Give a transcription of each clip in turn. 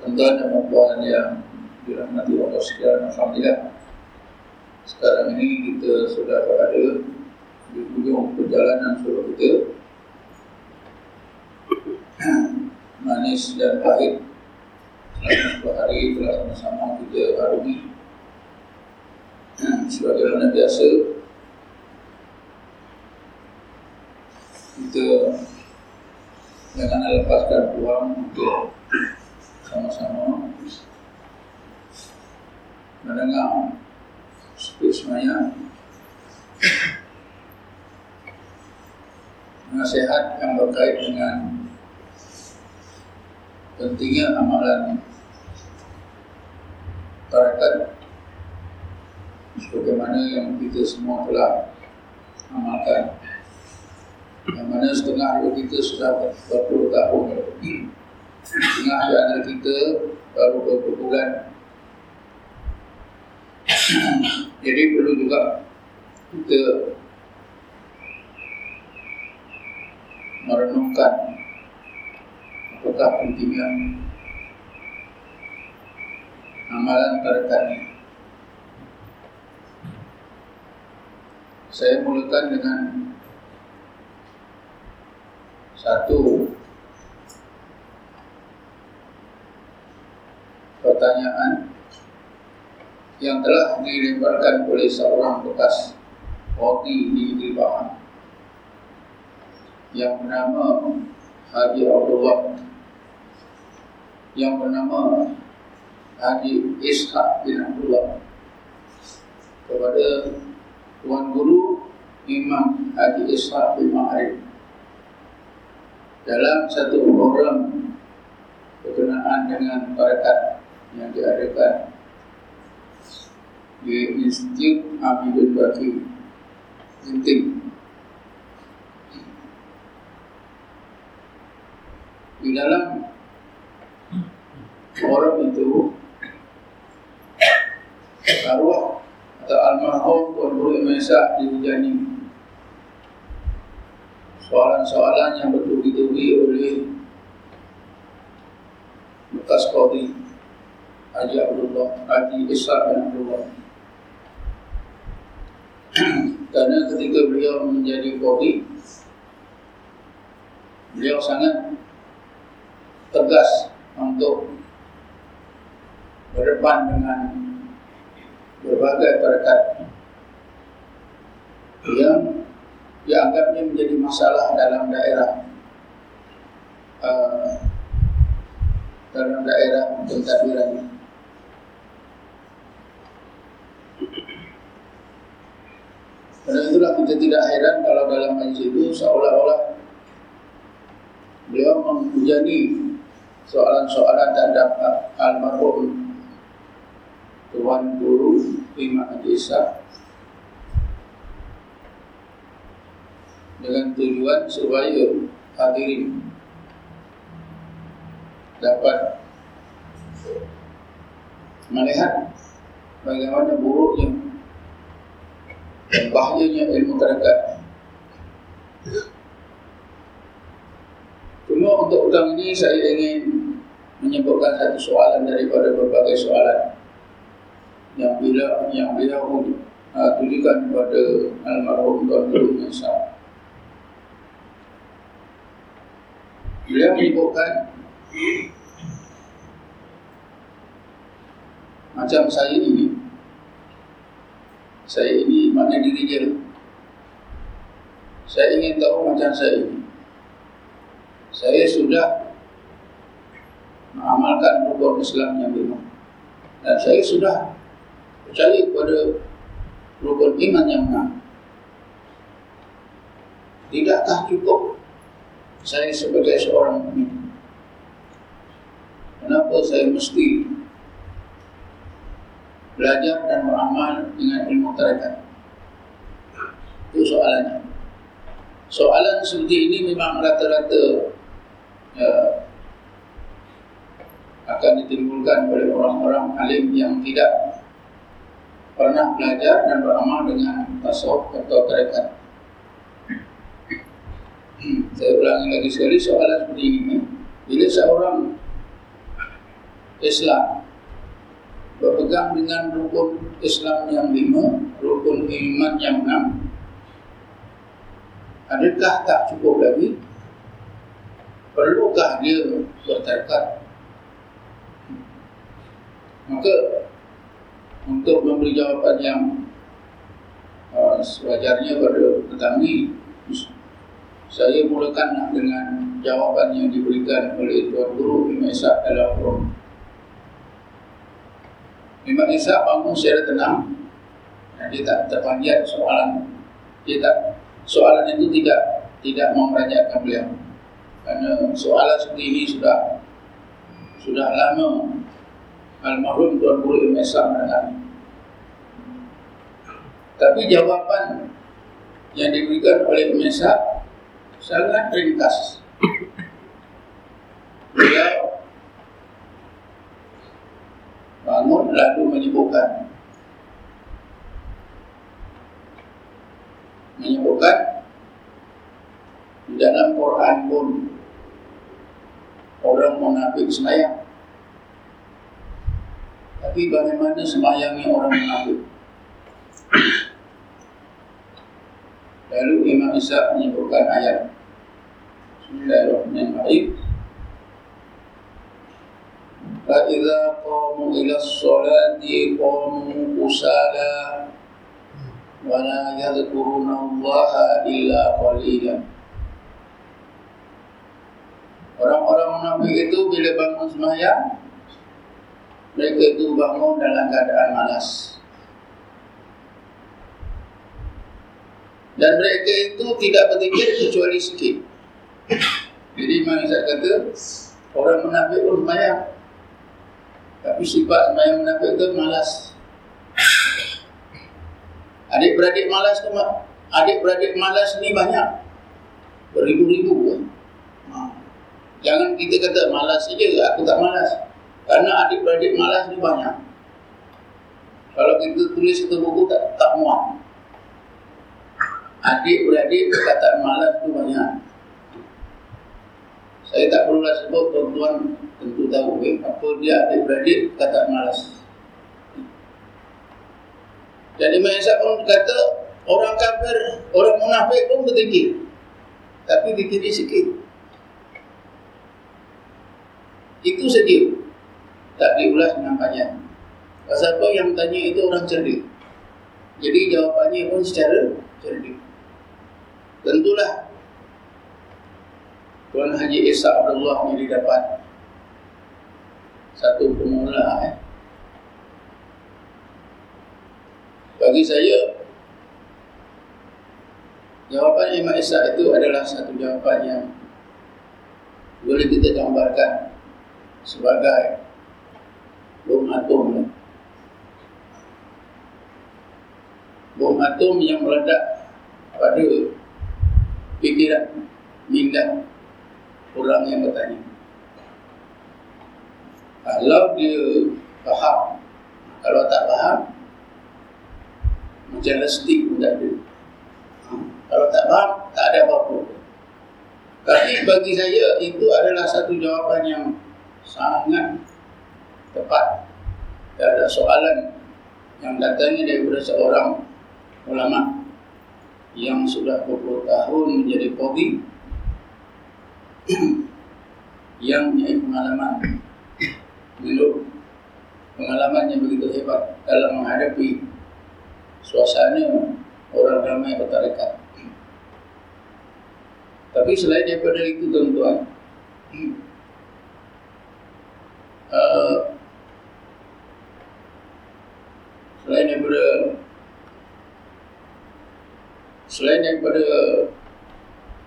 Tuan-tuan dan puan yang dirahmati Allah sekalian, Alhamdulillah. Sekarang ini kita sudah berada di ujung perjalanan surah kita. Manis dan pahit. Selama 10 hari telah sama-sama kita harungi. Sebagaimana biasa, kita jangan lepaskan peluang untuk sama-sama mendengar seperti semuanya nasihat yang berkait dengan pentingnya amalan tarekat sebagaimana yang kita semua telah amalkan. Yang mana setengah dari kita sudah berpuluh tahun Setengah di antara kita baru beberapa bulan Jadi perlu juga kita merenungkan apakah pentingnya amalan tarekat ini. Saya mulakan dengan satu pertanyaan yang telah dilemparkan oleh seorang bekas Wati di Bahang yang bernama Haji Abdullah yang bernama Haji Ishaq bin Abdullah. Kepada Tuan Guru Imam Haji Ishaq bin Ma'arif. Dalam satu program berkenaan dengan tarekat yang diadakan di Institut Abidul Baki Genting di dalam forum itu arwah atau almarhum Tuan Guru Imesa dihujani soalan-soalan yang bertubi-tubi oleh bekas Qadi Haji Abdullah Haji Ishaq bin Abdullah. Karena ketika beliau menjadi Qadi Beliau sangat tegas untuk berdepan dengan berbagai tarekat yang dianggapnya menjadi masalah dalam daerah uh, dalam daerah pentadbiran Karena itulah kita tidak heran kalau dalam majlis itu seolah-olah beliau menghujani soalan-soalan terhadap almarhum Tuan Guru Imam Desa dengan tujuan supaya hadirin dapat melihat bagaimana buruknya bahayanya ilmu tarekat. Cuma untuk petang ini saya ingin menyebutkan satu soalan daripada berbagai soalan yang bila yang beliau uh, tuliskan kepada almarhum Tuan Guru Nisa. Beliau menyebutkan macam saya ini saya ini mana diri dia. Saya ingin tahu macam saya ini. Saya sudah mengamalkan rukun Islam yang lima. Dan saya sudah percaya kepada rukun iman yang enam. Tidakkah cukup saya sebagai seorang mukmin Kenapa saya mesti belajar dan beramal dengan ilmu tarekat? Itu soalannya. Soalan seperti ini memang rata-rata ya, akan ditimbulkan oleh orang-orang alim yang tidak pernah belajar dan beramal dengan tasawuf atau tarekat. Saya ulangi lagi sekali soalan seperti ini. Bila seorang Islam berpegang dengan rukun Islam yang lima, rukun iman yang enam, adakah tak cukup lagi? Perlukah dia bertekad? Maka untuk memberi jawapan yang uh, sewajarnya pada petang ini, saya mulakan dengan jawapan yang diberikan oleh Tuan Guru Imam Isak dalam Quran. Imam Isak bangun secara tenang. Dan dia tak terpanjat soalan. Dia tak soalan itu tidak tidak memerajatkan beliau. Kerana soalan seperti ini sudah sudah lama almarhum Tuan Guru Imam Isak mendengar. Tapi jawapan yang diberikan oleh Imam Isak sangat ringkas. Beliau bangun lalu menyebutkan menyebutkan di dalam Quran pun orang munafik semayang tapi bagaimana semayangnya orang munafik? Lalu Imam Isa menyebutkan ayat. Bismillahirrahmanirrahim Qamu ila salati qamu kusala wa la yadhkuruna Allah illa qalila Orang-orang munafik itu bila bangun sembahyang mereka itu bangun dalam keadaan malas. Dan mereka itu tidak berpikir kecuali sikit. Jadi Imam Izzat kata, orang menafik pun semayang. Tapi sifat semayang menafik itu malas. Adik-beradik malas tu adik-beradik malas ni banyak. Beribu-ribu kan. Ha. Jangan kita kata malas saja, aku tak malas. Karena adik-beradik malas ni banyak. Kalau kita tulis satu buku tak tak muat adik-beradik perkataan malas itu banyak. Saya tak perlulah sebut tuan-tuan tentu tahu eh, apa dia adik-beradik perkataan malas. Jadi Imam Isa pun kata orang kafir, orang munafik pun berzikir. Tapi dikiri sikit. Itu saja. Tak diulas dengan banyak. Pasal apa yang tanya itu orang cerdik. Jadi jawapannya pun secara cerdik. Tentulah Tuan Haji Isa Abdullah ini dapat satu pemula eh. Bagi saya Jawapan Imam Isa itu adalah satu jawapan yang Boleh kita gambarkan Sebagai Bom atom Bom atom yang meledak pada pikiran minda orang yang bertanya. Kalau dia faham, kalau tak faham, macam lestik pun tak ada. Ha, kalau tak faham, tak ada apa-apa. Tapi bagi saya, itu adalah satu jawapan yang sangat tepat. Ada soalan yang datangnya daripada seorang ulama' yang sudah 20 tahun menjadi kobi yang punya pengalaman. Menurut pengalamannya begitu hebat dalam menghadapi suasana orang ramai bertarekat tapi selain daripada itu tuan-tuan uh, selain daripada Selain daripada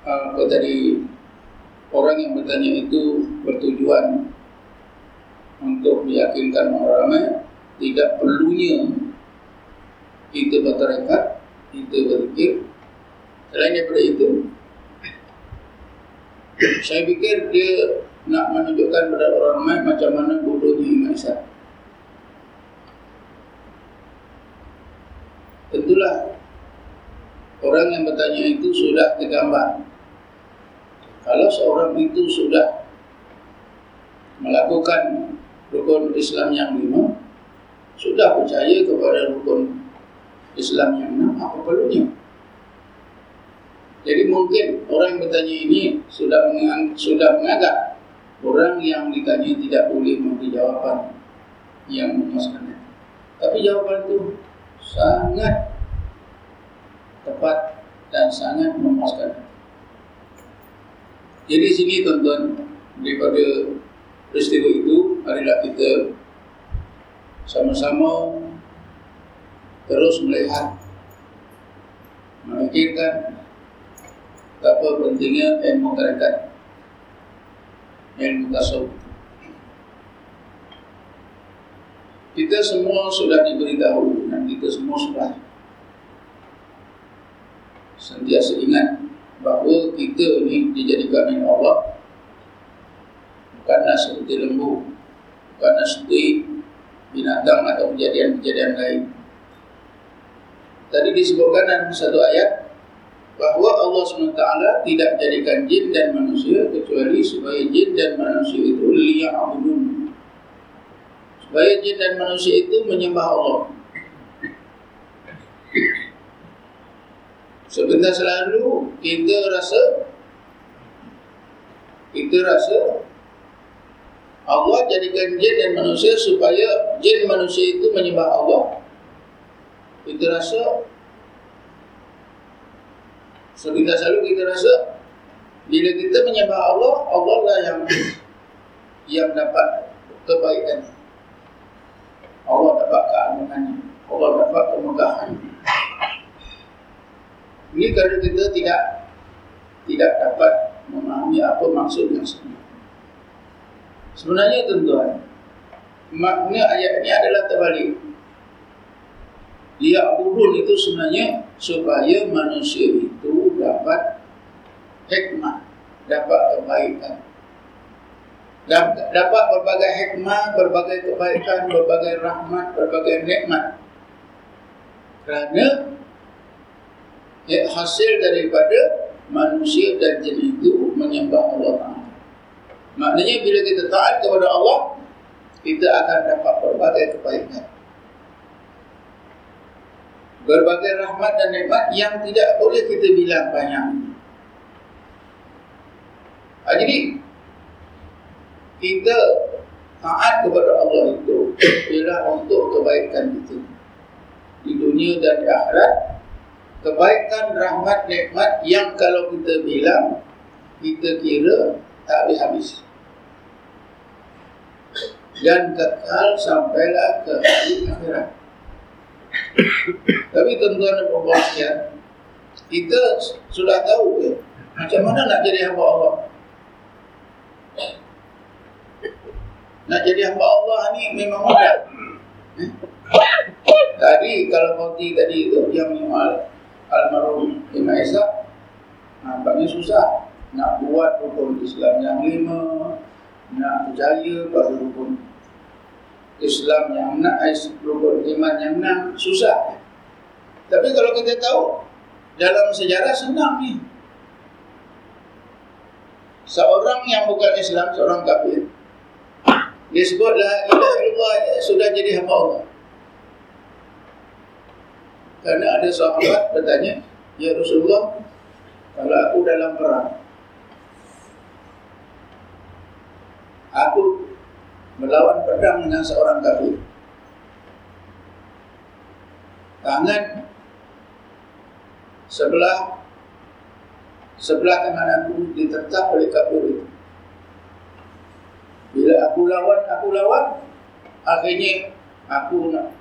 apa tadi orang yang bertanya itu bertujuan untuk meyakinkan orang ramai tidak perlunya kita bertarekat, kita berzikir. Selain daripada itu, saya fikir dia nak menunjukkan kepada orang ramai macam mana bodohnya Imam Isa. Tentulah orang yang bertanya itu sudah tergambar. Kalau seorang itu sudah melakukan rukun Islam yang lima sudah percaya kepada rukun Islam yang enam apa perlunya? Jadi mungkin orang yang bertanya ini sudah mengang, sudah menganggap orang yang ditanya tidak boleh memberi jawapan yang memuaskan tapi jawapan itu sangat tepat dan sangat memuaskan jadi sini tuan-tuan daripada peristiwa itu adalah kita sama-sama terus melihat memikirkan betapa pentingnya ilmu tarekat ilmu tasawuf. Kita semua sudah diberitahu dan kita semua sudah sentiasa ingat bahawa kita ini dijadikan oleh Allah bukanlah seperti lembu, bukanlah seperti binatang atau kejadian-kejadian lain. Tadi disebutkan dalam satu ayat bahawa Allah SWT tidak jadikan jin dan manusia kecuali supaya jin dan manusia itu liya'budun. Supaya jin dan manusia itu menyembah Allah. Sebentar selalu kita rasa kita rasa Allah jadikan jin dan manusia supaya jin manusia itu menyembah Allah. Kita rasa Sebentar selalu kita rasa bila kita menyembah Allah, Allah lah yang yang dapat kebaikan. Allah dapat keagungannya. Allah dapat kemegahan. Ini kerana kita tidak tidak dapat memahami apa maksud yang sebenarnya. Sebenarnya tuan-tuan Makna ayat ini adalah terbalik. Liya'budun itu sebenarnya Supaya manusia itu dapat Hikmah Dapat kebaikan. Dapat berbagai hikmah Berbagai kebaikan Berbagai rahmat Berbagai nikmat. Kerana ya, Hasil daripada Manusia dan jin itu Menyembah Allah Ta'ala. Maknanya bila kita taat kepada Allah Kita akan dapat berbagai kebaikan. Berbagai rahmat dan nikmat yang tidak boleh kita bilang banyak. Ha, Jadi Kita taat kepada Allah itu Ialah untuk kebaikan kita. Di dunia dan di akhirat Kebaikan, rahmat, nikmat yang kalau kita bilang Kita kira tak habis-habis dan kekal sampailah ke hari akhirat. Tapi tuan-tuan dan puan kita sudah tahu ya, macam mana nak jadi hamba Allah. Nak jadi hamba Allah ni memang mudah. Eh? Tadi kalau mati tadi itu yang al almarhum Imam Isa nampaknya susah nak buat rukun Islam yang lima nak percaya pada rukun Islam yang nak rukun iman yang enam susah. Tapi kalau kita tahu dalam sejarah senang ni. Seorang yang bukan Islam, seorang kafir. Dia sebut la ilaha illallah sudah jadi hamba Allah. Karena ada sahabat bertanya, "Ya Rasulullah, kalau aku dalam perang, aku melawan pedang dengan seorang kafir. Tangan sebelah sebelah tangan aku ditertap oleh kafir itu. Bila aku lawan, aku lawan, akhirnya aku nak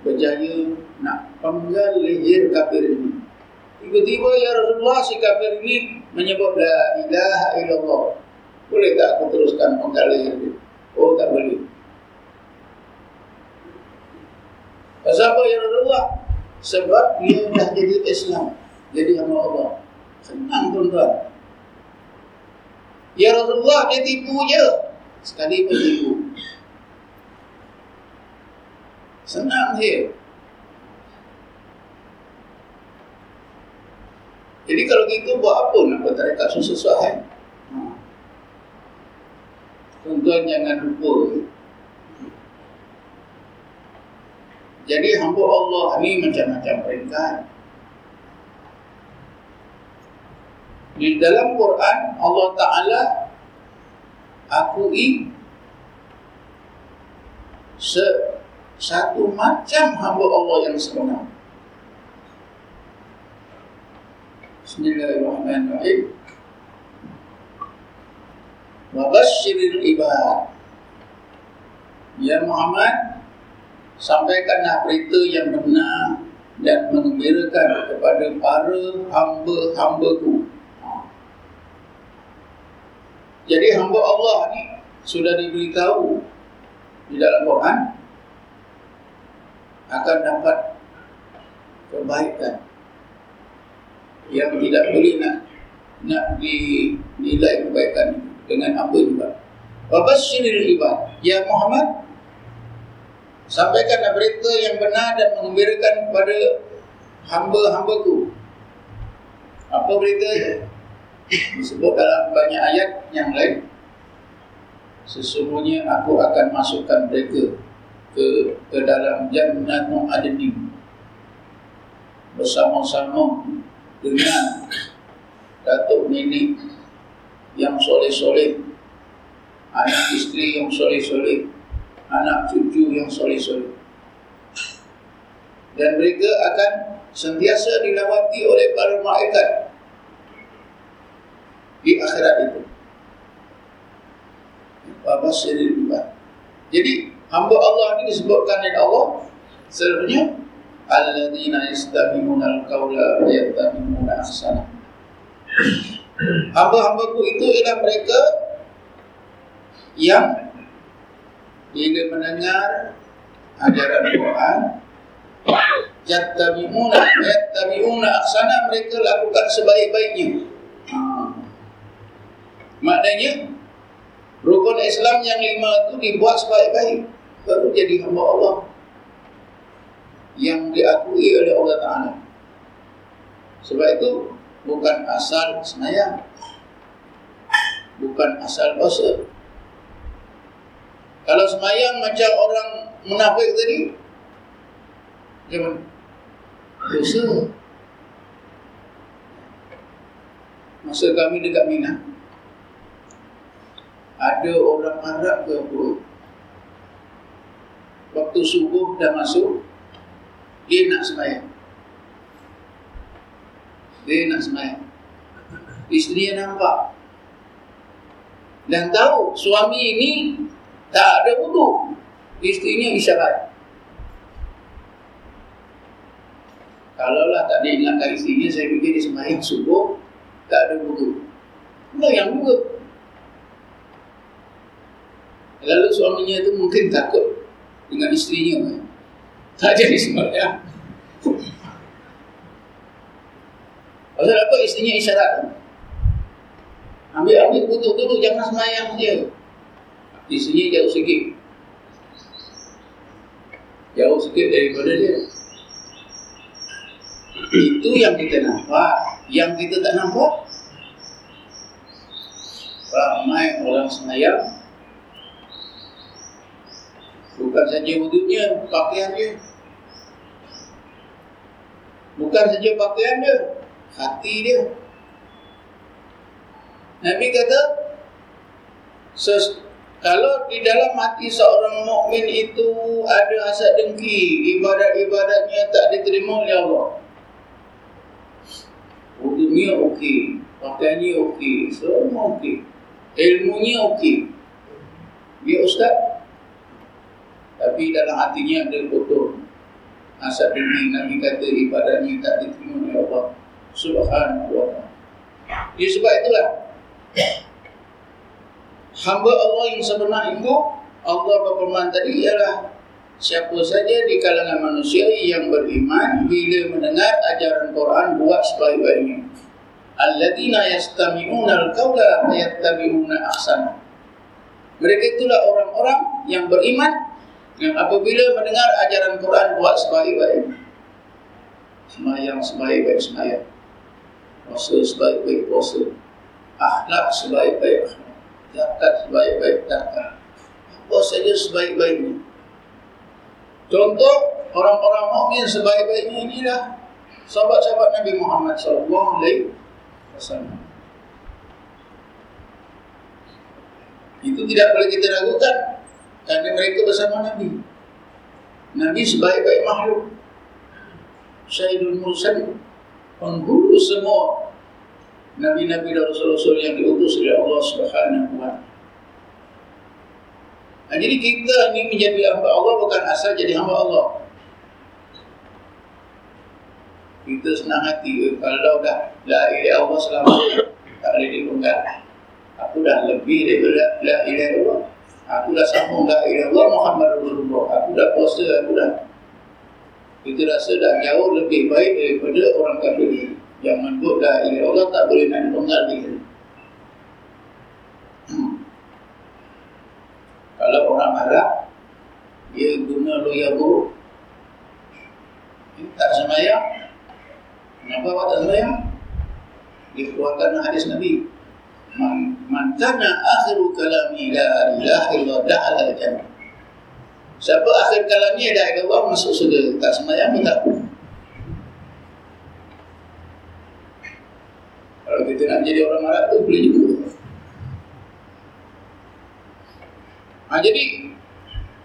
berjaya nak penggal leher kafir ini. Tiba-tiba ya Rasulullah si kafir ini menyebut la ilaha illallah. Boleh tak aku teruskan penggal leher dia? Oh tak boleh. Sebab ya Rasulullah sebab dia dah jadi Islam. Jadi hamba Allah. Senang tuan-tuan. Ya Rasulullah dia tipu je. Sekali pun tipu. Senang je. Jadi kalau gitu buat apa nak buat tarekat susah-susah kan? Tuan-tuan jangan lupa Jadi hamba Allah ni macam-macam peringkat. Di dalam Quran Allah Ta'ala akui se satu macam hamba Allah yang sebenar. Bismillahirrahmanirrahim. Wa basyiril ibad. Ya Muhammad, sampaikanlah berita yang benar dan mengembirakan kepada para hamba-hambaku. Jadi hamba Allah ni sudah diberitahu di dalam Quran akan dapat kebaikan yang tidak boleh nak nak dinilai kebaikan dengan apa juga. Wabasyiril ibad. Ya Muhammad, Sampaikanlah berita yang benar dan mengembirakan kepada hamba-hambaku. Apa berita Disebut dalam banyak ayat yang lain. Sesungguhnya aku akan masukkan mereka ke ke dalam jannatul adni bersama-sama dengan datuk nenek yang soleh-soleh anak isteri yang soleh-soleh anak cucu yang soleh-soleh. Dan mereka akan sentiasa dilawati oleh para malaikat di akhirat itu. Bapa sendiri juga. Jadi hamba Allah ini disebutkan oleh Allah. Sebenarnya alladzina yastami'una al-qaula wa yattabi'una ahsana. Hamba-hambaku itu ialah mereka yang bila mendengar ajaran Quran yattabi'una yattabi'una ahsana mereka lakukan sebaik-baiknya. Maknanya rukun Islam yang lima itu dibuat sebaik-baik baru jadi hamba Allah yang diakui oleh Allah Ta'ala sebab itu bukan asal semayang bukan asal puasa kalau semayang macam orang munafik tadi, gimana? Dosa. Masa kami dekat Mina, ada orang Arab ke apa, waktu subuh dah masuk, dia nak semayang. Dia nak semayang. Isteri nampak. Dan tahu suami ini tak ada wudu. Isterinya isyarat. Kalaulah tak diingatkan isterinya, saya fikir dia semayang subuh, tak ada wudu. Enggak yang juga. Lalu suaminya itu mungkin takut dengan isterinya. Tak jadi semayang. Pasal apa isterinya isyarat? Ambil-ambil wudu dulu, jangan semayang dia. Di sini jauh sikit Jauh sikit daripada dia Itu yang kita nampak Yang kita tak nampak Ramai orang semayang Bukan saja wujudnya Pakaian dia Bukan saja pakaian dia Hati dia Nabi kata kalau di dalam hati seorang mukmin itu ada hasad dengki, ibadat-ibadatnya tak diterima oleh Allah. Wudunya okey, pakaiannya okey, semua okey. Ilmunya okey. Dia ustaz. Tapi dalam hatinya ada kotor. Hasad dengki, Nabi kata ibadatnya tak diterima oleh Allah. Subhanallah. Dia sebab itulah hamba Allah yang sebenar itu Allah berfirman tadi ialah siapa saja di kalangan manusia yang beriman bila mendengar ajaran Quran buat sebaik-baiknya. Alladzina yastami'una al-qawla wa yattabi'una ahsana. Mereka itulah orang-orang yang beriman yang apabila mendengar ajaran Quran buat sebaik-baiknya. Semayang sebaik-baik semayang. Puasa sebaik-baik puasa. Akhlak sebaik-baik. Zakat sebaik-baik zakat. Apa saja sebaik-baiknya. Contoh orang-orang mukmin sebaik-baiknya inilah sahabat-sahabat Nabi Muhammad wasallam. Itu tidak boleh kita ragukan kerana mereka bersama Nabi. Nabi sebaik-baik makhluk. Syahidul Mursal penghulu semua Nabi-Nabi dan Rasul-Rasul yang diutus oleh Allah Subhanahu taala. Nah, jadi kita ini menjadi hamba Allah bukan asal jadi hamba Allah. Kita senang hati kalau dah la ilaha Allah selama tak boleh dibongkar. Aku dah lebih daripada la ilaha Allah. Aku dah sambung la ilaha Allah Muhammad Rasulullah. Aku dah puasa, aku dah kita rasa dah jauh lebih baik daripada orang kafir yang menyebut la ilaha Allah tak boleh nak dibongkar dia. Kalau orang Arab Dia guna loya Dia tak semayang Kenapa awak tak semayang? Dia keluarkan hadis Nabi Man, man kana akhiru kalami la ilaha illa da'ala jannah Siapa akhir kalami la ilaha Allah masuk surga. Tak semayang pun tak Kalau kita nak jadi orang Arab tu boleh juga. Ha, jadi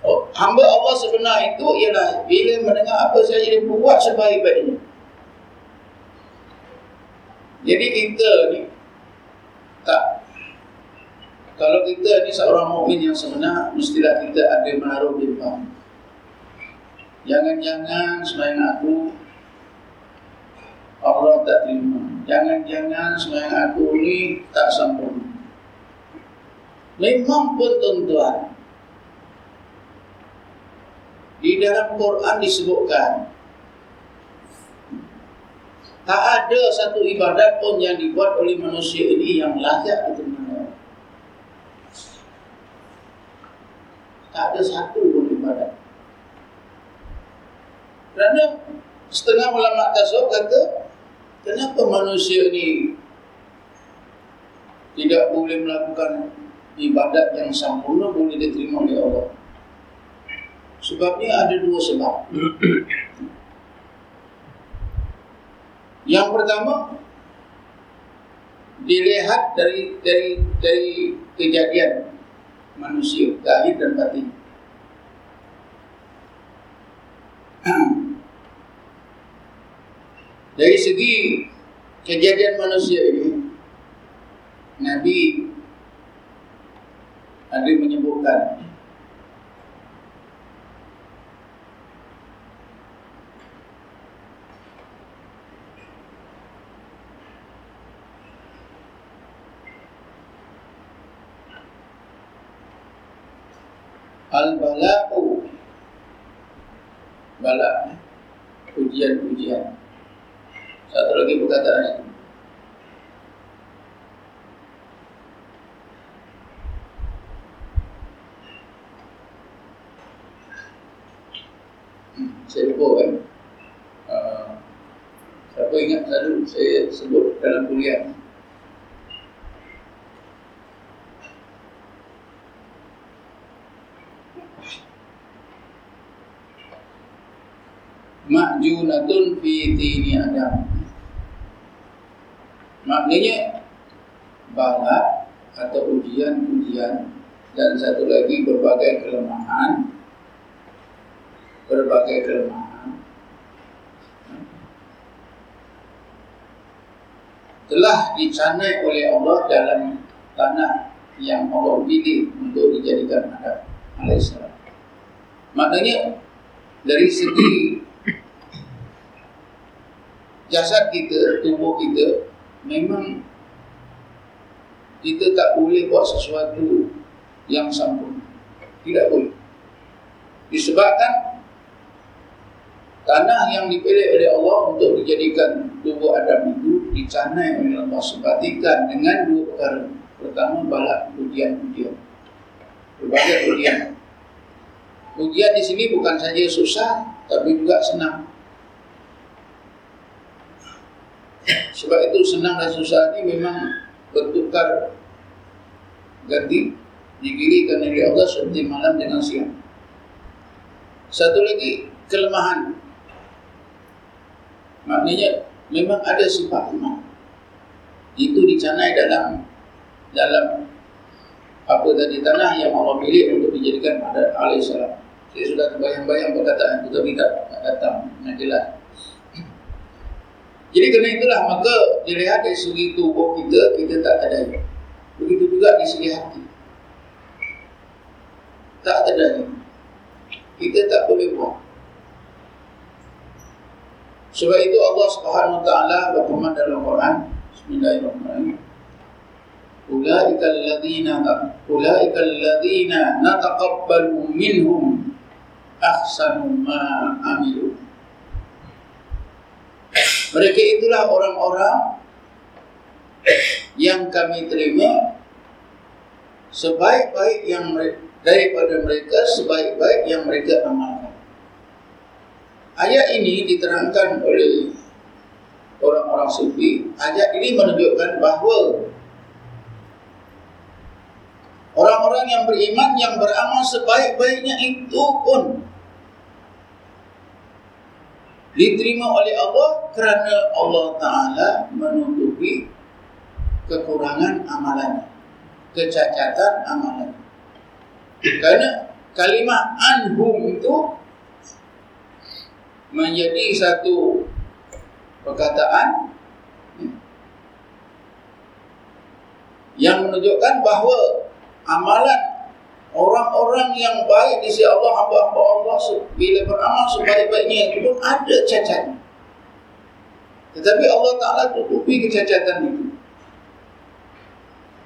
oh, hamba Allah sebenar itu ialah bila mendengar apa saja dia buat sebaik-baiknya. Jadi kita ni tak kalau kita ni seorang mukmin yang sebenar mestilah kita ada menaruh bimbang. Jangan-jangan sembahyang aku Allah tak terima. Jangan-jangan sembahyang aku ni tak sempurna. Memang pun tuan-tuan di dalam Quran disebutkan tak ada satu ibadat pun yang dibuat oleh manusia ini yang layak untuk mana. Tak ada satu pun ibadat. Kerana setengah ulama tasawuf kata kenapa manusia ini tidak boleh melakukan ibadat yang sempurna boleh diterima oleh Allah. Sebabnya ada dua sebab. Yang pertama dilihat dari dari dari kejadian manusia lahir dan batin. Dari segi kejadian manusia ini Nabi ada menyebutkan Bala' Ujian-ujian. Satu lagi perkataan. Hmm, Saya lupa kan? Uh, Siapa ingat selalu saya sebut dalam kuliah ma'junatun fi dini Adam. Maknanya bala atau ujian-ujian dan satu lagi berbagai kelemahan berbagai kelemahan telah dicanai oleh Allah dalam tanah yang Allah pilih untuk dijadikan Adam alaihissalam. Maknanya dari segi jasad kita, tubuh kita memang kita tak boleh buat sesuatu yang sempurna. Tidak boleh. Disebabkan Tanah yang dipilih oleh Allah untuk dijadikan tubuh Adam itu dicanai oleh Allah sebatikan dengan dua perkara. Pertama, balak ujian-ujian. Berbagai ujian. Ujian di sini bukan saja susah, tapi juga senang. Sebab itu senang dan susah ini memang bertukar ganti digirikan oleh Allah seperti malam dengan siang. Satu lagi kelemahan. Maknanya memang ada sifat lemah. Itu dicanai dalam dalam apa tadi tanah yang Allah pilih untuk dijadikan pada alaihissalam. Saya sudah terbayang-bayang perkataan itu tapi tak, tak datang jelas. Jadi kerana itulah maka dilihat dari segi tubuh kita, kita tak ada. Begitu juga di segi hati. Tak ada. Kita tak boleh buang. Sebab itu Allah Subhanahu Wa Taala berfirman dalam Quran, Bismillahirrahmanirrahim. Ulaika alladhina ulaika alladhina nataqabbalu minhum ahsanu ma amilu. Mereka itulah orang-orang yang kami terima sebaik-baik yang daripada mereka sebaik-baik yang mereka amalkan. Ayat ini diterangkan oleh orang-orang sufi. Ayat ini menunjukkan bahawa orang-orang yang beriman yang beramal sebaik-baiknya itu pun diterima oleh Allah kerana Allah Ta'ala menutupi kekurangan amalan kecacatan amalan. Kerana kalimah anhum itu menjadi satu perkataan yang menunjukkan bahawa amalan Orang-orang yang baik di sisi Allah, hamba-hamba Allah bila beramal sebaik-baiknya itu pun ada cacat. Tetapi Allah Ta'ala tutupi kecacatan itu.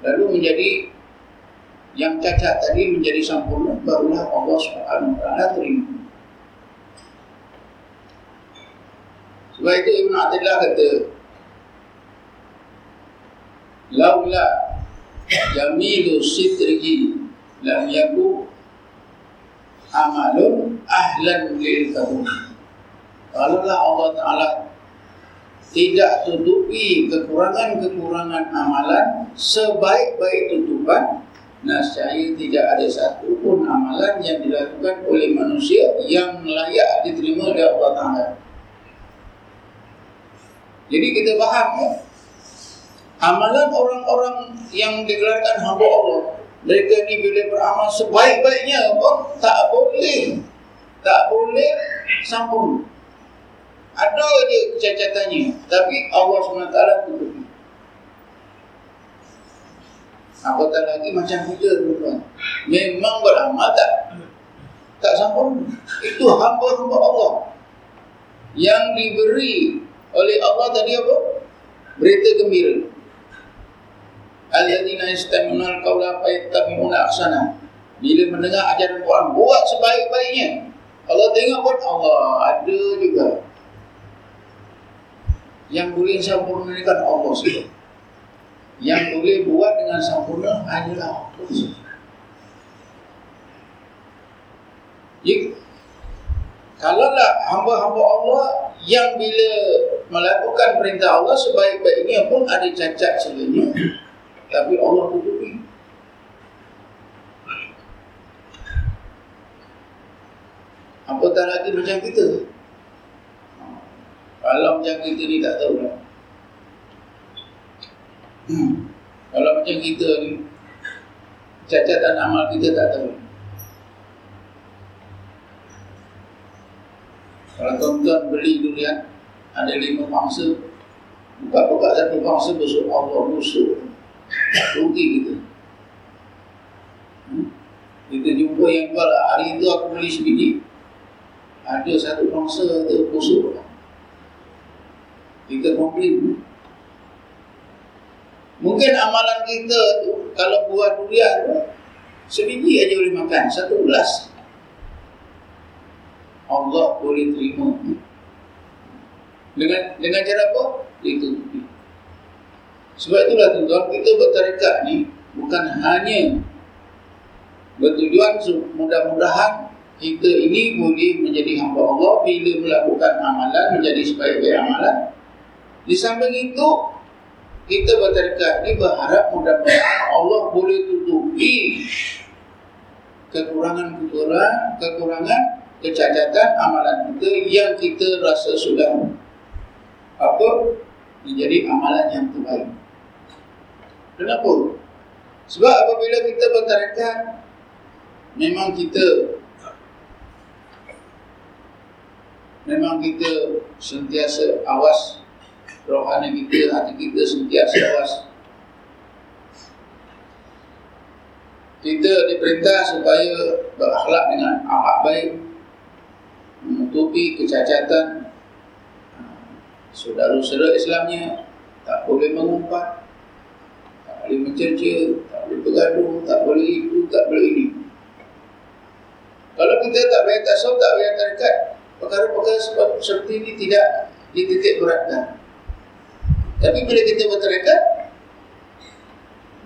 Lalu menjadi yang cacat tadi menjadi sempurna barulah Allah taala terima. Sebab itu Ibn Attillah kata Laula jamilu sitrihi lam yaku amalun ahlan lil kabul. Kalaulah Allah Ta'ala tidak tutupi kekurangan-kekurangan amalan sebaik-baik tutupan, nascaya tidak ada satu pun amalan yang dilakukan oleh manusia yang layak diterima oleh Allah Ta'ala. Jadi kita faham ya? Amalan orang-orang yang digelarkan hamba Allah mereka ni bila beramal sebaik-baiknya pun tak boleh. Tak boleh sambung. Ada je kecacatannya. Tapi Allah SWT tutupi apatah lagi macam kita tuan memang beramal tak? Tak sambung. Itu hamba-hamba Allah. Yang diberi oleh Allah tadi apa? Berita gembira Yastami'una al-qawla fa yattabi'una ahsana. Bila mendengar ajaran Quran, buat sebaik-baiknya. Kalau tengok pun Allah ada juga. Yang boleh sempurnakan Allah saja. Yang boleh buat dengan sempurna hanyalah Allah saja. Jadi, kalaulah hamba-hamba Allah yang bila melakukan perintah Allah sebaik-baiknya pun ada cacat sebagainya, tapi Allah tutupi. Apatah lagi macam kita. Kalau macam kita ni tak tahu lah. Hmm. Kalau macam kita ni, cacatan amal kita tak tahu. Kalau tuan-tuan beli durian, ada lima bangsa, buka-buka satu bangsa besok Allah busuk rugi kita hmm? kita jumpa yang jual hari itu aku beli sebiji ada satu bangsa tu busuk kita komplain mungkin amalan kita tu kalau buat durian tu sebiji aja boleh makan satu gelas Allah boleh terima Dengan dengan cara apa? Ditutupi. Sebab itulah tuan-tuan, kita bertarekat ni bukan hanya bertujuan mudah-mudahan kita ini boleh menjadi hamba Allah bila melakukan amalan menjadi sebaik-baik amalan. Di samping itu, kita bertarekat ni berharap mudah-mudahan Allah boleh tutupi kekurangan-kekurangan, kekurangan, kecacatan amalan kita yang kita rasa sudah apa menjadi amalan yang terbaik. Kenapa? Sebab apabila kita bertarekat memang kita memang kita sentiasa awas rohani kita, hati kita sentiasa awas. Kita diperintah supaya berakhlak dengan akhlak baik menutupi kecacatan. Saudara-saudara Islamnya tak boleh mengumpat boleh mencerca tak boleh bergaduh tak boleh itu, tak boleh ini. Kalau kita tak boleh tasawuf, tak boleh terdekat perkara-perkara seperti ini tidak dititik beratkan. Tapi bila kita berterdekat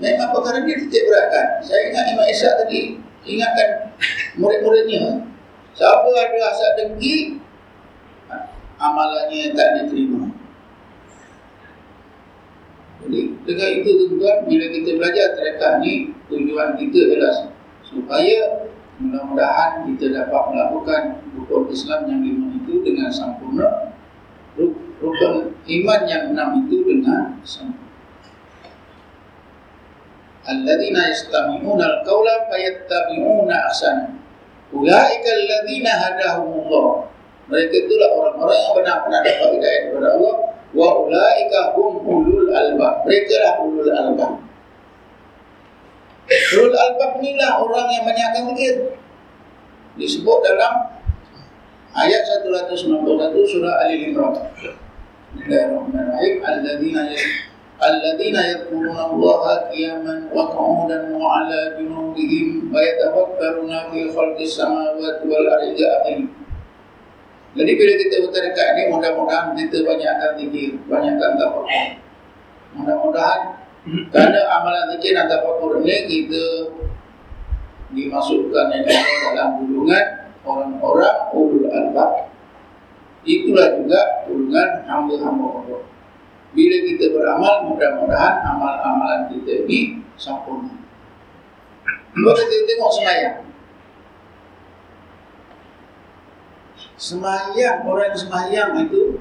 memang perkara ini dititik beratkan. Saya ingat Imam Isa tadi ingatkan murid-muridnya. Siapa ada asal dengki amalannya tak diterima. Jadi dengan itu tuan-tuan bila kita belajar terekat ni tujuan kita adalah supaya mudah-mudahan kita dapat melakukan rukun Islam yang lima itu dengan sempurna rukun iman yang enam itu dengan sempurna. Alladzina yastami'una al-qawla fayattabi'una ahsana. Ulaika alladzina hadahumullah mereka itulah orang-orang yang benar-benar dapat hidayah kepada Allah Wa ulaika hum ulul albab. Mereka lah ulul albab. Ulul albab inilah orang yang banyakkan zikir. Disebut dalam ayat 191 surah Ali Imran. Bismillahirrahmanirrahim. Alladzina الذين يذكرون الله قياما وقعودا وعلى جنوبهم ويتفكرون في خلق السماوات والارض اخره jadi bila kita bertarekat ni mudah-mudahan kita banyakkan zikir, banyakkan tafakur. Mudah-mudahan kerana amalan zikir dan tafakur ni kita dimasukkan dalam gulungan orang-orang ulul albab. Itulah juga gulungan hamba-hamba Allah. Bila kita beramal, mudah-mudahan amal-amalan kita ini sempurna. Kalau kita tengok semayang, Semayang, orang yang semayang itu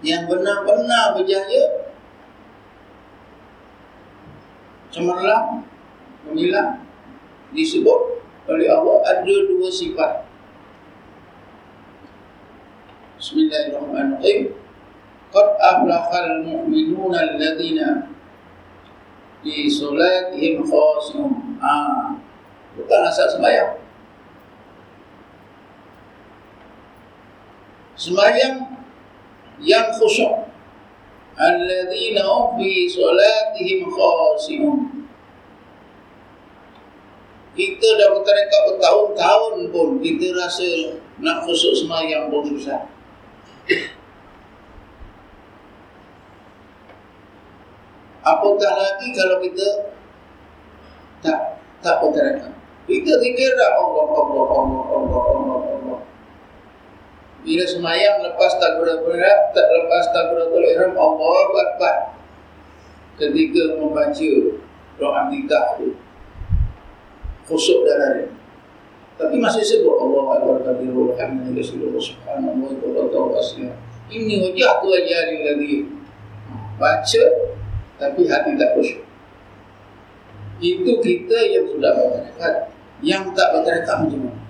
Yang benar-benar berjaya Cemerlang Menilang Disebut oleh Allah ada dua sifat. Bismillahirrahmanirrahim. Qad aflahal mu'minuna alladhina Di solatihim khasum Ah, Bukan asal sembahyang sembahyang yang khusyuk. Alladzina fi solatihim khashi'un kita dah bertarekat bertahun-tahun pun kita rasa nak khusyuk sembahyang pun susah. Apatah lagi kalau kita tak tak bertarekat kita fikir dah Allah Allah Allah Allah Allah bila semayang lepas takbiratul ihram, tak lepas takbiratul ihram Allah Akbar. Ketika membaca doa nikah itu khusyuk dalam Tapi masih sebut Allah Akbar kabirul hamdulillah sallallahu subhanahu wa ta'ala Ini wajah tu wajah lagi. Baca tapi hati tak khusyuk. Itu kita yang sudah bertarekat, yang tak bertarekat macam mana?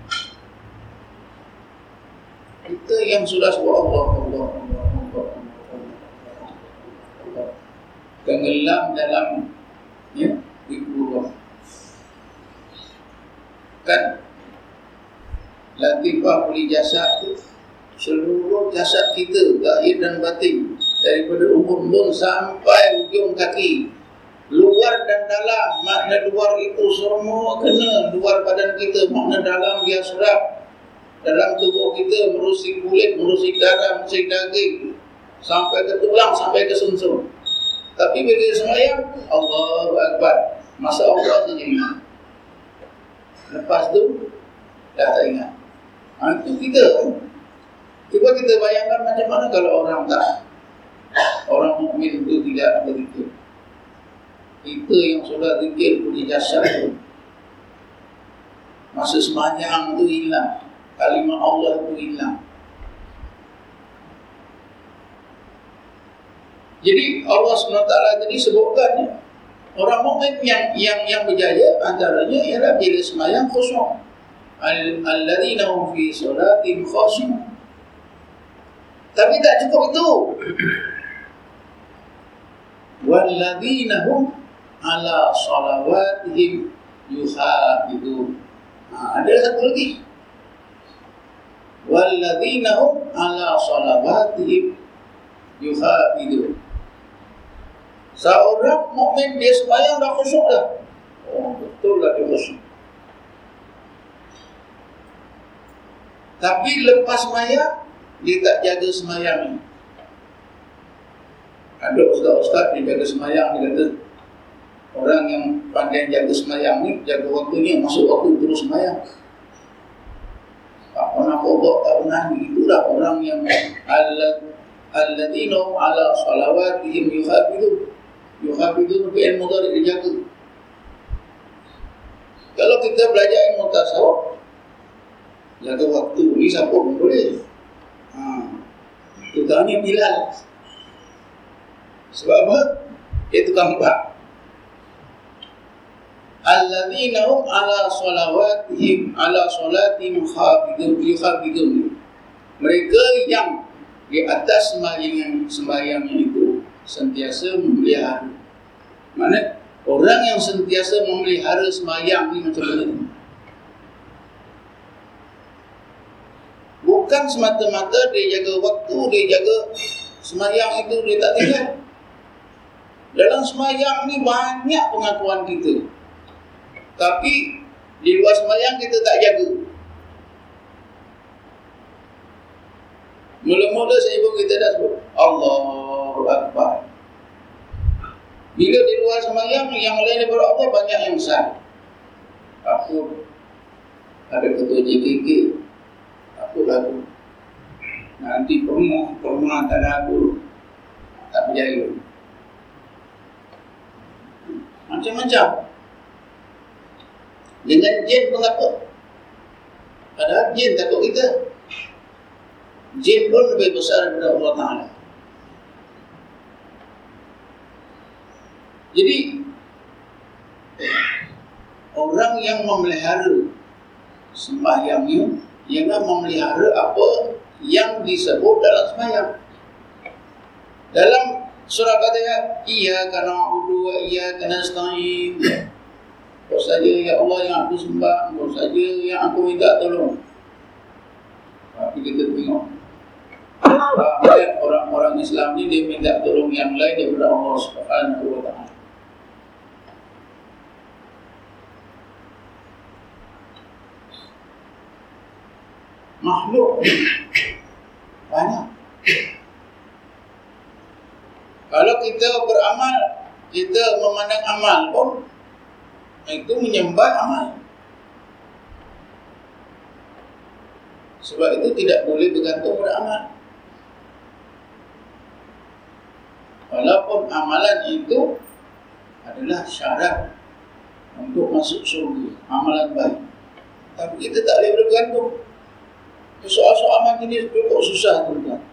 Kita yang sudah sebut Allah Allah tenggelam dalam ya ibu kan? Latifah puli jasad seluruh jasad kita zahir dan batin daripada umur umur sampai ujung kaki. Luar dan dalam makna luar itu semua kena luar badan kita makna dalam dia serap dalam tubuh kita merusik kulit, merusik darah, merusik daging sampai ke tulang, sampai ke sumsum. Tapi bila dia semayang, Allahu Akbar. Masa Allah saja ingat. Lepas tu, dah tak ingat. Ha, itu kita. Cuba kita bayangkan macam mana kalau orang tak. Orang mukmin itu tidak begitu. Kita yang sudah zikir punya jasad tu. Masa semayang tu hilang. Kalimah Allah tu hilang. Jadi Allah SWT tadi sebutkan ya, orang mukmin yang yang yang berjaya antaranya ialah bila semayang khusyuk. Alladzina hum fi salatin khashi'un. Tapi tak cukup itu. Walladzina hum ala salawatihim yuhafidun. Ha, ada satu lagi. Walladzina hum ala salawatihim yuhafidun. Seorang mukmin dia sembahyang dah khusyuk dah. Oh, betul lah dia khusyuk. Tapi lepas sembahyang dia tak jaga sembahyang. Ada ustaz-ustaz dia jaga sembahyang dia kata orang yang pandai jaga sembahyang ni jaga waktu ni masuk waktu terus sembahyang. Tak pernah kodok, tak pernah ni. Itulah orang yang Al-Ladina ala salawatihim yuhafidu yuhafidun fi ilmu dharik dijaga kalau kita belajar ilmu tasawuf jaga waktu ni siapa pun boleh ha. kita ni bilal sebab apa? dia tukang bak Alladzina hum ala salawatihim ala salatihim khafidun mereka yang di atas sembahyang sembahyang itu sentiasa memelihara. Mana orang yang sentiasa memelihara semayang ni macam mana? Bukan semata-mata dia jaga waktu, dia jaga semayang itu dia tak tinggal. Dalam semayang ni banyak pengakuan kita. Tapi di luar semayang kita tak jaga. Mula-mula saya ibu kita dah sebut Allahu Akbar. Bila di luar semayang Yang lain daripada Allah banyak yang sah Aku Ada ketua JKK Aku lagu. Nanti permuh Permuh tak ada aku Tak berjaya. Macam-macam Dengan jin pun takut Padahal jin takut kita jin pun lebih besar daripada Allah Ta'ala. Jadi orang yang memelihara sembahyangnya ialah memelihara apa yang disebut dalam sembahyang. Dalam surah Fatihah iya kana udu wa iya kana stain apa saja ya Allah yang aku sembah apa saja yang aku minta tolong tapi kita tengok Melihat orang-orang Islam ni dia minta tolong yang lain daripada Allah Subhanahu wa taala. Makhluk banyak. Kalau kita beramal, kita memandang amal pun itu menyembah amal. Sebab itu tidak boleh bergantung pada amal. Walaupun amalan itu adalah syarat untuk masuk surga, amalan baik. Tapi kita tak boleh bergantung. Soal-soal amal ini cukup susah tuan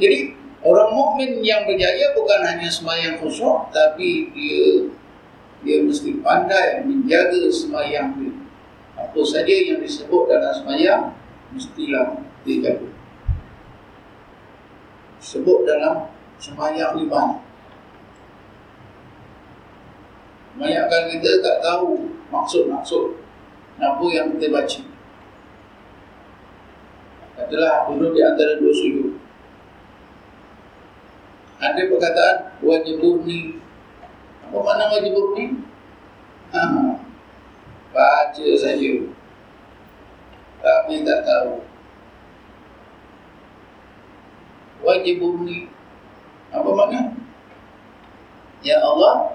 Jadi orang mukmin yang berjaya bukan hanya sembahyang khusyuk, tapi dia dia mesti pandai menjaga sembahyang dia. Apa saja yang disebut dalam sembahyang mestilah dijaga. Sebut dalam sembahyang ni banyak. Banyakkan kita tak tahu maksud-maksud apa yang kita baca. Katalah duduk di antara dua sujud. Ada perkataan wajib ni. Apa makna wajib ni? Ha. Baca saja. tapi tak tahu. Wajib ni apa makna? Ya Allah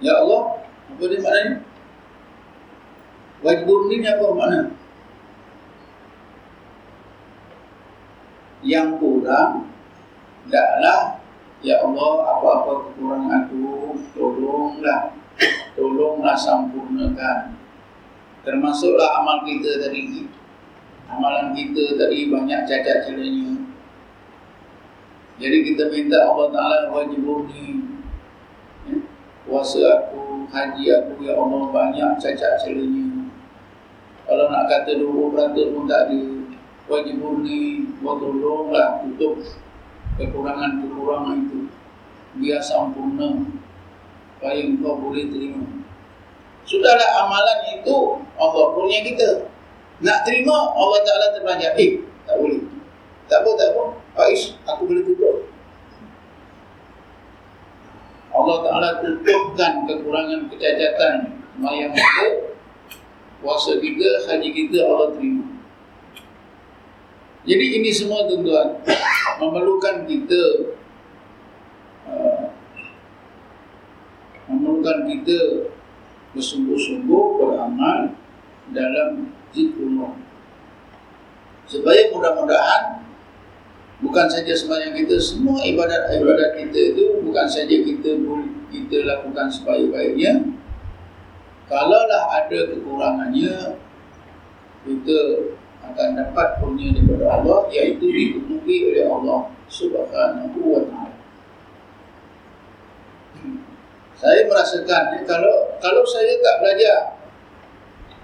Ya Allah Apa dia maknanya? Wajib ni apa makna? Yang kurang Taklah Ya Allah apa-apa kekurangan aku Tolonglah. Tolonglah sempurnakan. Termasuklah amal kita tadi. Amalan kita tadi banyak cacat celanya Jadi kita minta Allah Ta'ala wajib ni ya? Puasa aku, haji aku Ya Allah banyak cacat celanya Kalau nak kata 20% pun tak ada. Wajib ni Tolonglah. Tutup kekurangan-kekurangan itu. Biar sempurna. Supaya engkau boleh terima. Sudahlah amalan itu Allah punya kita. Nak terima Allah Ta'ala terbanyak eh tak boleh. Tak apa tak apa. Faiz aku boleh tutup. Allah Ta'ala tutupkan kekurangan kecacatan mayang kita. Puasa kita haji kita Allah terima jadi ini semua tuan-tuan memerlukan kita uh, memerlukan kita bersungguh-sungguh beramal dalam zikrullah. Supaya mudah-mudahan bukan saja sembahyang kita semua ibadat-ibadat kita itu bukan saja kita kita lakukan sebaik-baiknya. Kalaulah ada kekurangannya kita akan dapat punya daripada Allah iaitu ditutupi oleh Allah Subhanahu wa taala. Saya merasakan kalau kalau saya tak belajar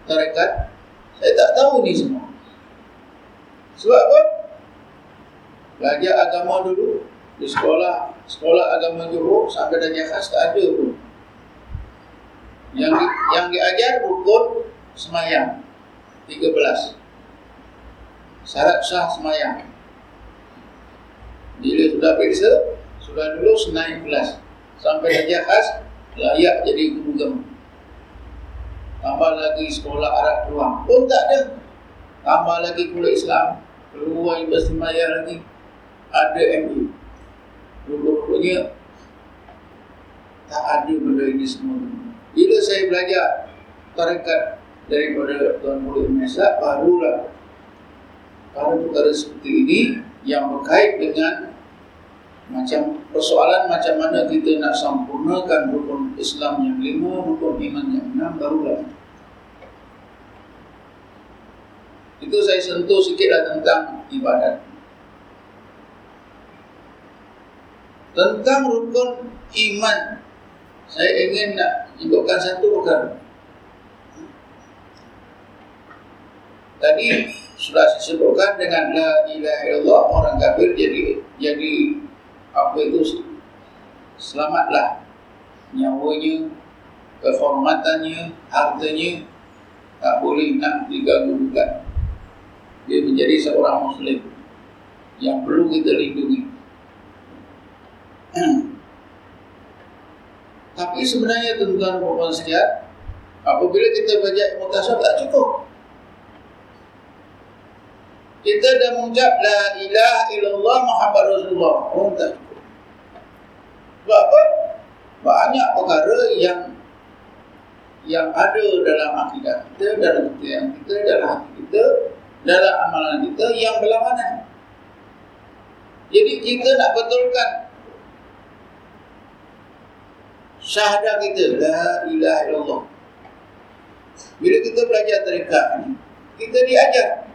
tarekat, saya tak tahu ni semua. Sebab apa? Belajar agama dulu di sekolah sekolah agama Johor sampai dan khas tak ada pun. Yang yang diajar rukun semayang 13 syarat sah semayang. Bila sudah periksa, sudah dulu senaik kelas. Sampai darjah khas, layak jadi guru agama. Tambah lagi sekolah Arab peluang. Pun tak ada. Tambah lagi kuliah Islam. Keluar Universiti Maya lagi. Ada MU. Rupanya tak ada benda ini semua. Bila saya belajar tarekat daripada Tuan Murid Mesa, barulah perkara-perkara seperti ini yang berkait dengan macam persoalan macam mana kita nak sempurnakan rukun Islam yang lima, rukun iman yang enam barulah. Itu saya sentuh sikitlah tentang ibadat. Tentang rukun iman, saya ingin nak sebutkan satu perkara. Tadi sudah disebutkan dengan la ilaha illallah orang kafir jadi jadi apa itu selamatlah nyawanya kehormatannya hartanya. Tak boleh nak diganggu juga. Dia menjadi seorang muslim yang perlu kita lindungi. Tapi sebenarnya tuan-tuan puan sekalian apabila kita baca ilmu tasawuf tak cukup kita dah mengucap la ilaha illallah Muhammad Rasulullah. Oh, tak. Sebab apa? Banyak perkara yang yang ada dalam akidah kita, dalam yang kita, dalam hati kita, dalam amalan kita yang berlawanan. Jadi kita nak betulkan syahadah kita la ilaha illallah. Bila kita belajar tarekat ni, kita diajar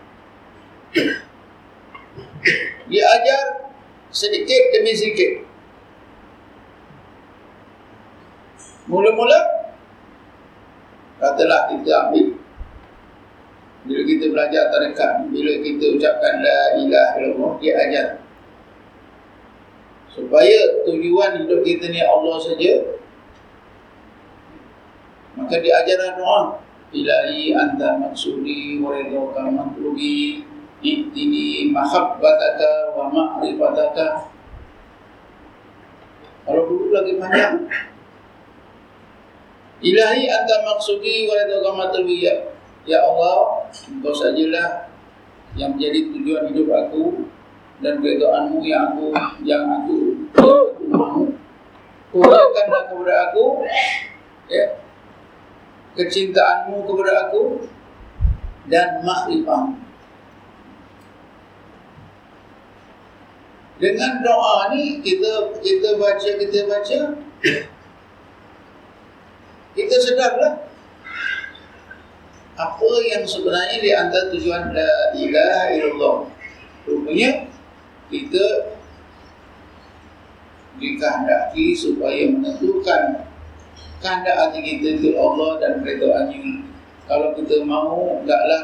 dia ajar sedikit demi sedikit. Mula-mula katalah kita ambil. Bila kita belajar tarekat bila kita ucapkan la ilaha illallah dia ajar. Supaya tujuan hidup kita ni Allah saja maka dia ajar doa. Ilahi anta maksudi wa ridha matlubi Iktini mahabbataka wa ma'rifataka Kalau dulu lagi panjang Ilahi anta maksudi wa radhamatul ya. Ya Allah, engkau sajalah yang menjadi tujuan hidup aku dan keredaanmu yang aku yang aku mahu. Kurniakanlah kepada aku ya, kecintaanmu kepada aku dan makrifahmu. Dengan doa ni kita kita baca kita baca kita sedarlah apa yang sebenarnya di antara tujuan la ilaha illallah. Rupanya kita dikehendaki supaya menentukan kehendak hati kita ke Allah dan keredaannya. Kalau kita mahu, taklah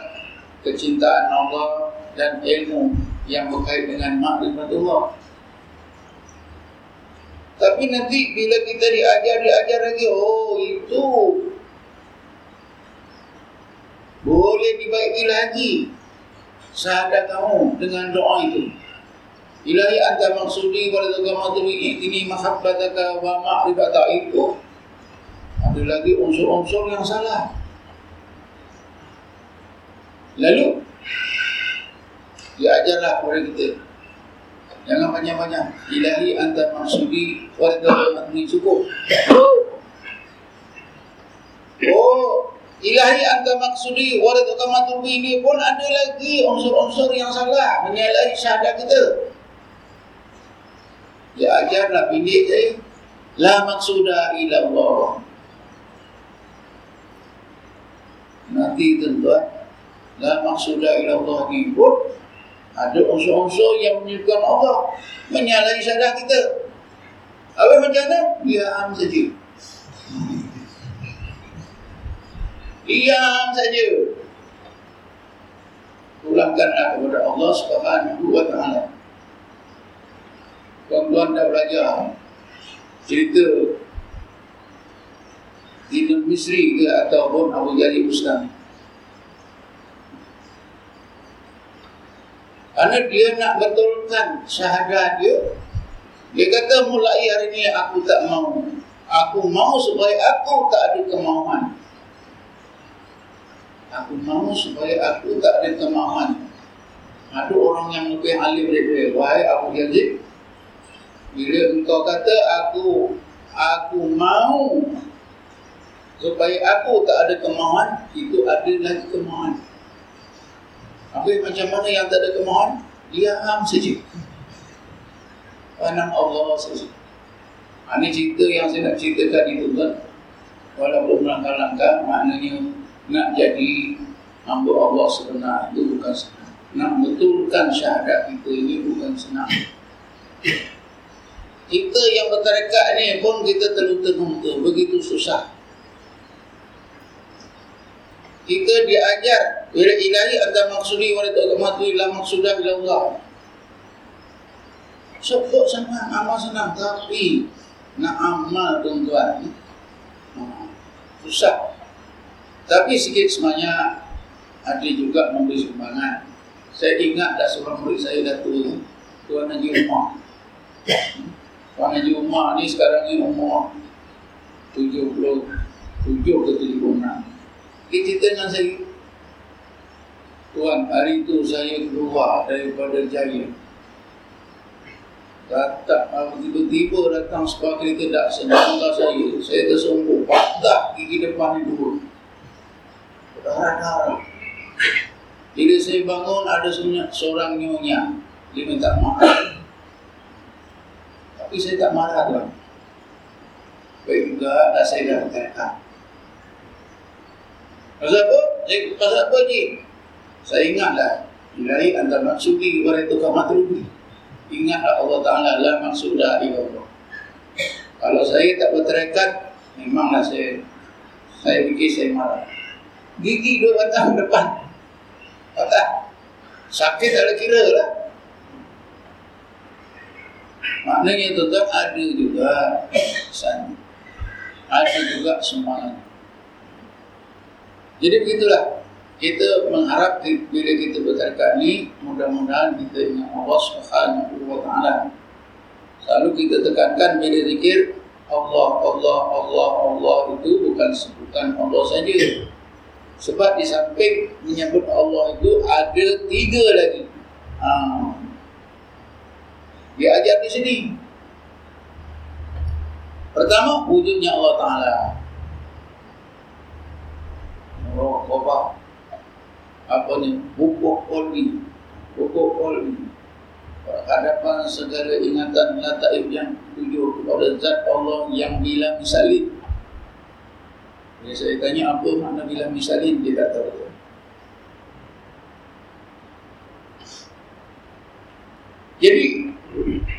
kecintaan Allah dan ilmu yang berkait dengan makrifat Allah. Tapi nanti bila kita diajar, diajar lagi, oh itu boleh dibaiki lagi syahadat kamu dengan doa itu. Ilahi anta maksudi wa rizqama tuwi ini mahabbataka wa ma'rifata itu. Ada lagi unsur-unsur yang salah. Lalu diajarlah kepada kita Jangan banyak-banyak. Ilahi anta maksudi warga matni cukup. Oh, ilahi anta maksudi warga ini pun ada lagi unsur-unsur yang salah menyalahi syahadat kita. Ya ajarlah pindik je. La maksuda ila Allah. Nanti tuan-tuan. La maksuda ila Allah ni pun ada unsur-unsur yang menyebutkan Allah menyalahi syahadah kita. Apa macam mana? Diam saja. Diam saja. Pulangkanlah kepada Allah Subhanahu wa taala. Tuan-tuan dah belajar cerita Ibn Misri ke ataupun Abu Jalil Ustaz Kerana dia nak betulkan syahadat dia Dia kata mulai hari ini aku tak mau. Aku mau supaya aku tak ada kemauan. Aku mau supaya aku tak ada kemauan. Ada orang yang lebih alim dari dia. Wahai Abu Yazid Bila engkau kata aku Aku mau Supaya aku tak ada kemauan Itu ada lagi kemauan Habis macam mana yang tak ada kemohon? Diam saja. Panam Allah saja. Ini cerita yang saya nak ceritakan itu kan. Walaupun langkah-langkah, maknanya nak jadi hamba Allah sebenar itu bukan senang. Nak betulkan syahadat kita ini bukan senang. Kita yang bertarekat ni pun kita terluta-luta. Begitu susah kita diajar bila ilahi anta maksudi wa la matu illa maksudah ila Allah. Sebut sama amal senang tapi nak amal tuan-tuan hmm, susah. Tapi sikit semuanya ada juga memberi sumbangan. Saya ingat dah seorang murid saya datuk Tuan Haji Umar. Tuan Haji Umar ni sekarang ni umur 77 ke 76. Dengan saya. Tuan, hari itu saya keluar daripada jaya. Datang, tiba-tiba datang sebuah kereta tak senanglah saya. Saya tersungguh, patah gigi depan ni dulu Berdarah-darah. Bila saya bangun, ada seorang nyonya. Dia minta maaf. Tapi saya tak marah tuan. Baik juga, dah saya dah katakan Pasal apa? Saya, pasal apa ni? Saya ingatlah Ilahi anda maksudi Wa itu kamatrubi Ingatlah Allah Ta'ala La maksudah ila Allah Kalau saya tak berterikat Memanglah saya Saya fikir saya marah. Gigi dua batang depan. Patah. Sakit tak ada kira lah. Maknanya tuan-tuan ada juga Sana Ada juga semangat jadi begitulah kita mengharap bila kita bertarekat ni mudah-mudahan kita ingat Allah Subhanahu wa taala. Selalu kita tekankan bila zikir Allah Allah Allah Allah itu menyebutkan sebutan Allah saja. Sebab di samping menyebut Allah itu ada tiga lagi. Ha. Dia ajar di sini. Pertama, wujudnya Allah Ta'ala. Roh Apa ni? Pupuk polri. Pupuk polri hadapan segala ingatan lataif yang tujuh kepada zat Allah yang bila misalin. Jadi saya tanya apa makna bila misalin, dia tak tahu. Jadi,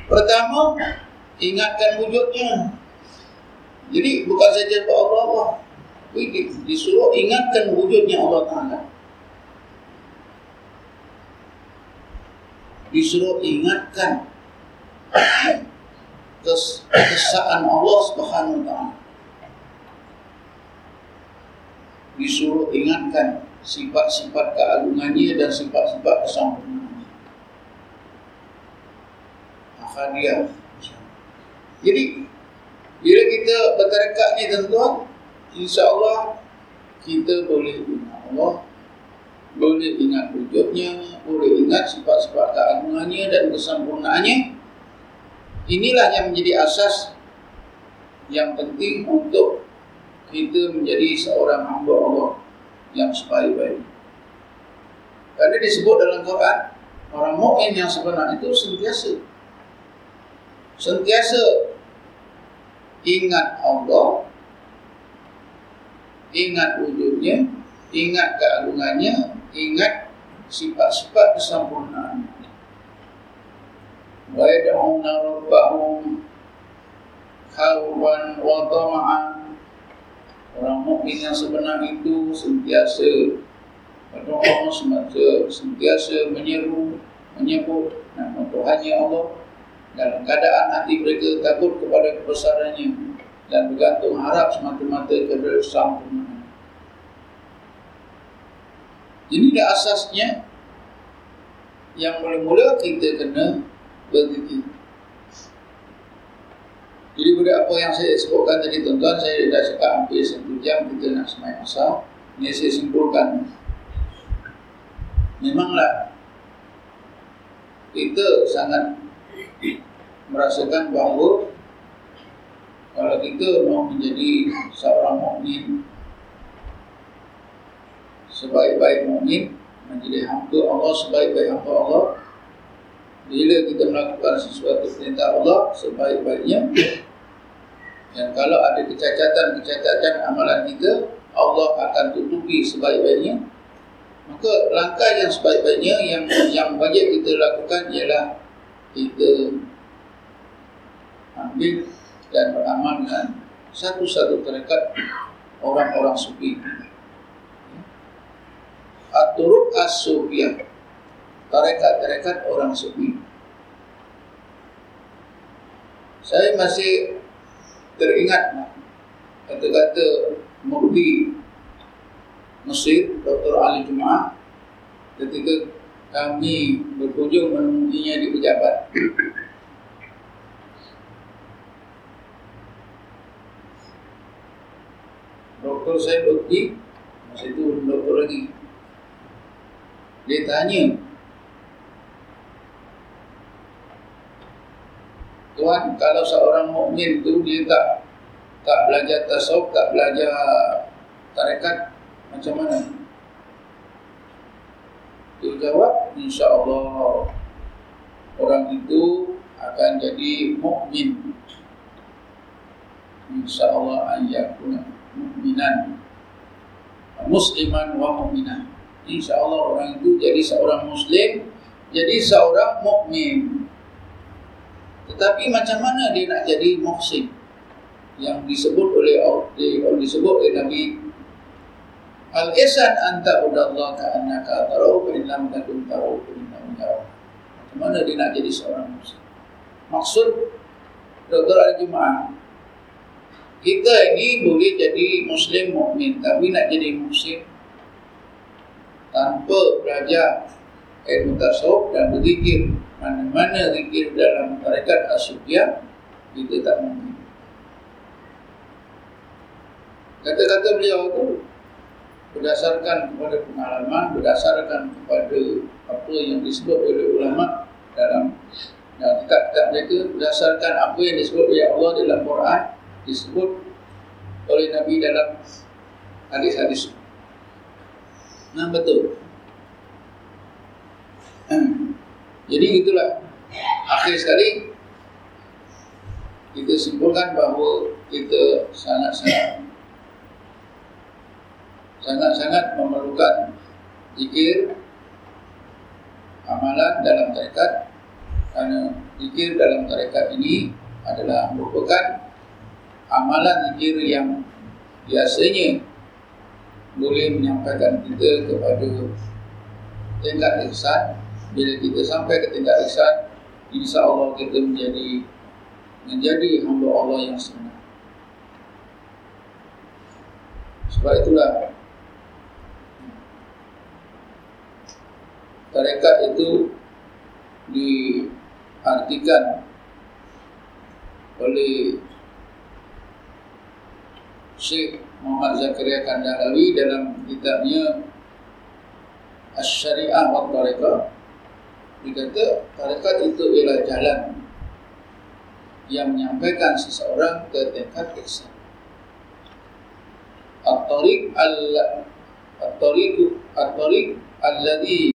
pertama, ingatkan wujudnya. Jadi, bukan saja kepada Allah, Allah. Disuruh ingatkan wujudnya Allah Ta'ala. disuruh ingatkan kes kesaan Allah Subhanahu wa taala. Disuruh ingatkan sifat-sifat keagungannya dan sifat-sifat kesempurnaannya. Ahadiyah. Jadi bila kita bertarekat ni tuan-tuan, insya-Allah kita boleh ingat Allah boleh ingat wujudnya, boleh ingat sifat-sifat keagungannya dan kesempurnaannya. Inilah yang menjadi asas yang penting untuk kita menjadi seorang hamba Allah yang sebaik-baik. Karena disebut dalam Quran, orang mukmin yang sebenar itu sentiasa sentiasa ingat Allah, ingat wujudnya, ingat keagungannya, ingat sifat-sifat kesempurnaan. Wa yad'una rabbahum khawfan wa tama'an. Orang mukmin yang sebenar itu sentiasa berdoa semasa sentiasa menyeru menyebut nama Tuhannya Allah dalam keadaan hati mereka takut kepada kebesarannya dan bergantung harap semata-mata kepada Sang Pemenang. Ini dah asasnya yang mula-mula kita kena berzikir. Jadi pada apa yang saya sebutkan tadi tuan-tuan, saya dah cakap hampir satu jam kita nak semai masa. Ini saya simpulkan. Memanglah kita sangat merasakan bahawa kalau kita mau menjadi seorang mukmin sebaik-baik mukmin menjadi hamba Allah sebaik-baik hamba Allah. Bila kita melakukan sesuatu perintah Allah sebaik-baiknya dan kalau ada kecacatan-kecacatan amalan kita Allah akan tutupi sebaik-baiknya. Maka langkah yang sebaik-baiknya yang yang wajib kita lakukan ialah kita ambil dan beramal dengan satu-satu terikat orang-orang sufi Aturuk as-sufiyah Tarekat-tarekat orang sufi. Saya masih teringat Kata-kata Mufti Mesir Dr. Ali Jumaah Ketika kami berkunjung menemuinya di pejabat. Doktor saya Mufti Masa itu doktor lagi dia tanya Tuhan kalau seorang mukmin tu dia tak tak belajar tasawuf, tak belajar tarekat macam mana? Dia jawab, insya-Allah orang itu akan jadi mukmin. Insya-Allah ayyakuna mukminan. Musliman wa mukminah insya Allah orang itu jadi seorang Muslim, jadi seorang mukmin. Tetapi macam mana dia nak jadi muhsin? Yang disebut oleh Allah, disebut oleh Nabi Al-Ihsan anta udallah ka'annaka tarau lam takun tarau innahu yarau. Macam mana dia nak jadi seorang muslim? Maksud Dr. Al-Jum'ah kita ini boleh jadi muslim mukmin tapi nak jadi muslim tanpa belajar ilmu tasawuf dan berzikir mana-mana zikir dalam tarekat asyukiah kita tak mungkin Kata-kata beliau itu berdasarkan kepada pengalaman, berdasarkan kepada apa yang disebut oleh ulama dalam dan kitab-kitab mereka berdasarkan apa yang disebut oleh Allah dalam Quran disebut oleh Nabi dalam hadis-hadis. Nah betul. Jadi itulah akhir sekali kita simpulkan bahawa kita sangat-sangat sangat-sangat memerlukan zikir amalan dalam tarekat kerana zikir dalam tarekat ini adalah merupakan amalan zikir yang biasanya boleh menyampaikan kita kepada tingkat ihsan bila kita sampai ke tingkat ihsan insya Allah kita menjadi menjadi hamba Allah yang sebenar sebab itulah tarekat itu diartikan oleh Syekh Muhammad Zakaria Kandarawi dalam kitabnya Asy-Syariah wa Tariqah dia kata tarekat itu ialah jalan yang menyampaikan seseorang ke tingkat ihsan. At-tariq al-tariq at-tariq alladhi